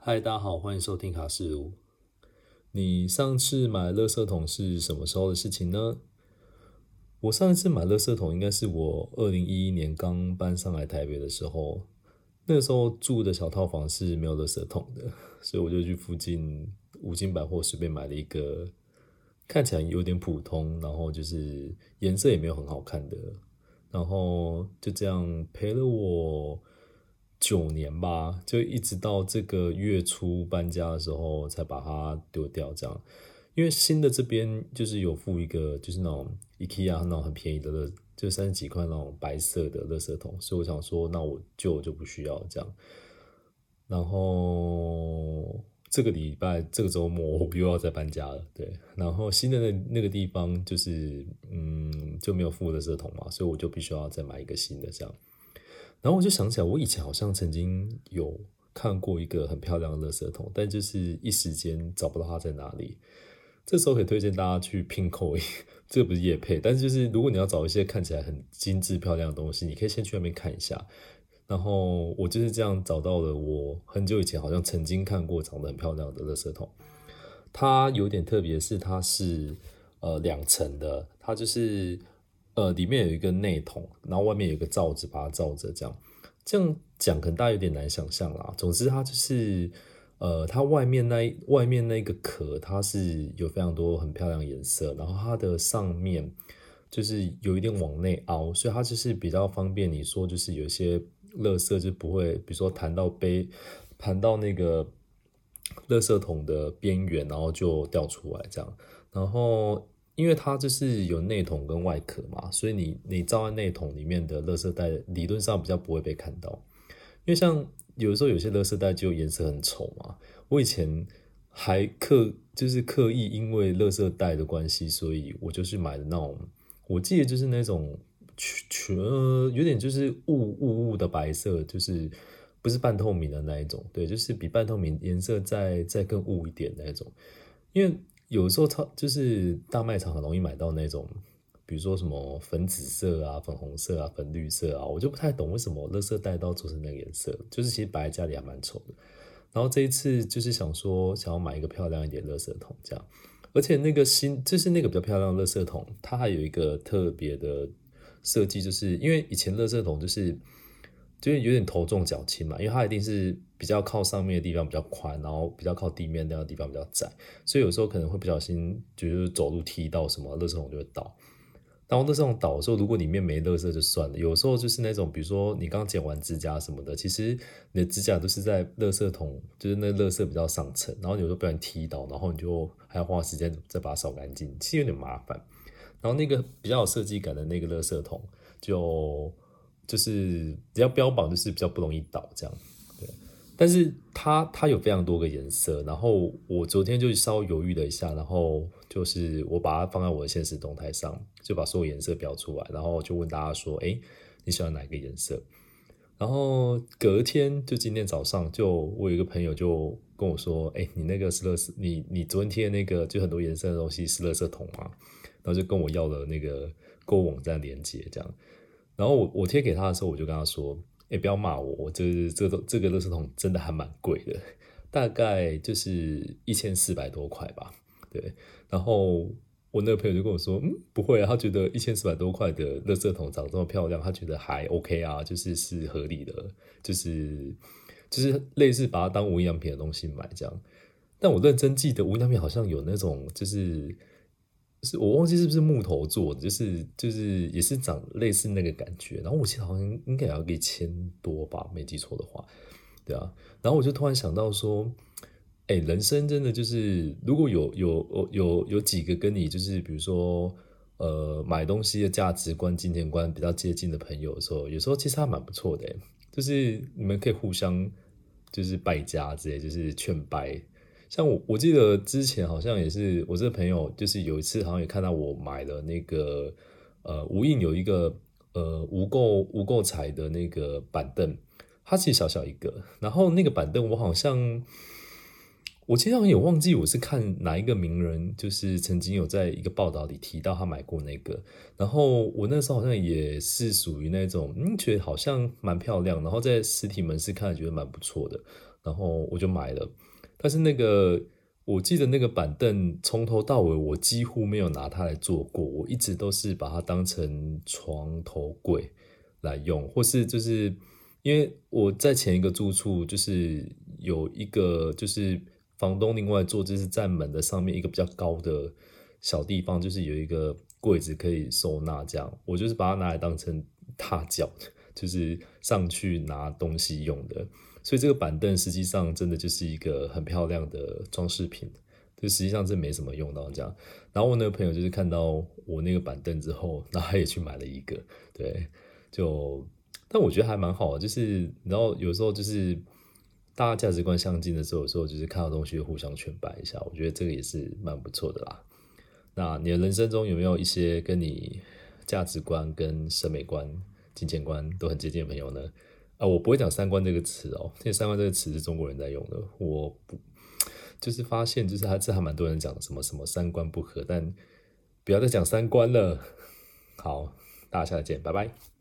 嗨，大家好，欢迎收听卡式屋。你上次买垃圾桶是什么时候的事情呢？我上一次买垃圾桶应该是我二零一一年刚搬上来台北的时候，那个时候住的小套房是没有垃圾桶的，所以我就去附近五金百货随便买了一个，看起来有点普通，然后就是颜色也没有很好看的，然后就这样陪了我九年吧，就一直到这个月初搬家的时候才把它丢掉，这样。因为新的这边就是有附一个，就是那种 IKEA 那种很便宜的，就三十几块那种白色的垃圾桶，所以我想说，那我旧就不需要这样。然后这个礼拜这个周末我又要再搬家了，对。然后新的那那个地方就是嗯就没有附垃圾桶嘛，所以我就必须要再买一个新的这样。然后我就想起来，我以前好像曾经有看过一个很漂亮的垃圾桶，但就是一时间找不到它在哪里。这时候可以推荐大家去拼扣，这个不是夜配，但是就是如果你要找一些看起来很精致漂亮的东西，你可以先去那边看一下。然后我就是这样找到了我很久以前好像曾经看过长得很漂亮的垃圾桶。它有点特别，是它是呃两层的，它就是呃里面有一个内桶，然后外面有一个罩子把它罩着，这样这样讲可能大家有点难想象啦。总之它就是。呃，它外面那外面那个壳，它是有非常多很漂亮颜色，然后它的上面就是有一点往内凹，所以它就是比较方便你说，就是有些垃圾就不会，比如说弹到杯，弹到那个垃圾桶的边缘，然后就掉出来这样。然后因为它就是有内桶跟外壳嘛，所以你你照在内桶里面的垃圾袋，理论上比较不会被看到，因为像。有时候有些垃圾袋就颜色很丑嘛。我以前还刻就是刻意因为垃圾袋的关系，所以我就是买的那种，我记得就是那种全有点就是雾雾雾的白色，就是不是半透明的那一种，对，就是比半透明颜色再再更雾一点那种。因为有时候超就是大卖场很容易买到那种。比如说什么粉紫色啊、粉红色啊、粉绿色啊，我就不太懂为什么垃圾袋都要做成那个颜色，就是其实摆在家里还蛮丑的。然后这一次就是想说，想要买一个漂亮一点垃圾桶这样，而且那个新就是那个比较漂亮的垃圾桶，它还有一个特别的设计，就是因为以前垃圾桶就是就是有点头重脚轻嘛，因为它一定是比较靠上面的地方比较宽，然后比较靠地面那个地方比较窄，所以有时候可能会不小心就是走路踢到什么垃圾桶就会倒。然后那这种倒的时候，如果里面没垃圾就算了。有时候就是那种，比如说你刚剪完指甲什么的，其实你的指甲都是在垃圾桶，就是那垃圾比较上层，然后有时候不小心踢倒，然后你就还要花时间再把它扫干净，其实有点麻烦。然后那个比较有设计感的那个垃圾桶，就就是比较标榜就是比较不容易倒这样。对，但是它它有非常多个颜色，然后我昨天就稍微犹豫了一下，然后。就是我把它放在我的现实动态上，就把所有颜色标出来，然后就问大家说：“哎，你喜欢哪个颜色？”然后隔天就今天早上，就我有一个朋友就跟我说：“哎，你那个是乐色，你你昨天贴那个就很多颜色的东西是乐色桶吗？”然后就跟我要了那个购物网站链接，这样。然后我我贴给他的时候，我就跟他说：“哎，不要骂我，我这这个这个乐色桶真的还蛮贵的，大概就是一千四百多块吧。”对，然后我那个朋友就跟我说，嗯，不会啊，他觉得一千四百多块的垃圾桶长这么漂亮，他觉得还 OK 啊，就是是合理的，就是就是类似把它当无印良品的东西买这样。但我认真记得无印良品好像有那种，就是是我忘记是不是木头做的，就是就是也是长类似那个感觉。然后我记得好像应该也要一千多吧，没记错的话，对啊。然后我就突然想到说。哎，人生真的就是，如果有有有有几个跟你就是，比如说，呃，买东西的价值观、金钱观比较接近的朋友的时候，有时候其实还蛮不错的。就是你们可以互相就是败家之类，就是劝败。像我，我记得之前好像也是我这个朋友，就是有一次好像也看到我买了那个呃无印有一个呃无垢无垢彩的那个板凳，它其实小小一个，然后那个板凳我好像。我其实好像有忘记我是看哪一个名人，就是曾经有在一个报道里提到他买过那个，然后我那时候好像也是属于那种，嗯，觉得好像蛮漂亮，然后在实体门市看觉得蛮不错的，然后我就买了。但是那个我记得那个板凳从头到尾我几乎没有拿它来坐过，我一直都是把它当成床头柜来用，或是就是因为我在前一个住处就是有一个就是房东另外做就是在门的上面一个比较高的小地方，就是有一个柜子可以收纳，这样我就是把它拿来当成踏脚，就是上去拿东西用的。所以这个板凳实际上真的就是一个很漂亮的装饰品，就实际上是没什么用到这样。然后我那个朋友就是看到我那个板凳之后，然后他也去买了一个，对，就但我觉得还蛮好，就是然后有时候就是大家价值观相近的时候，有时候就是看到东西互相劝摆一下，我觉得这个也是蛮不错的啦。那你的人生中有没有一些跟你价值观、跟审美观、金钱观都很接近的朋友呢？啊，我不会讲三观这个词哦，因为三观这个词是中国人在用的。我不就是发现，就是还这还蛮多人讲什么什么三观不合，但不要再讲三观了。好，大家下次见，拜拜。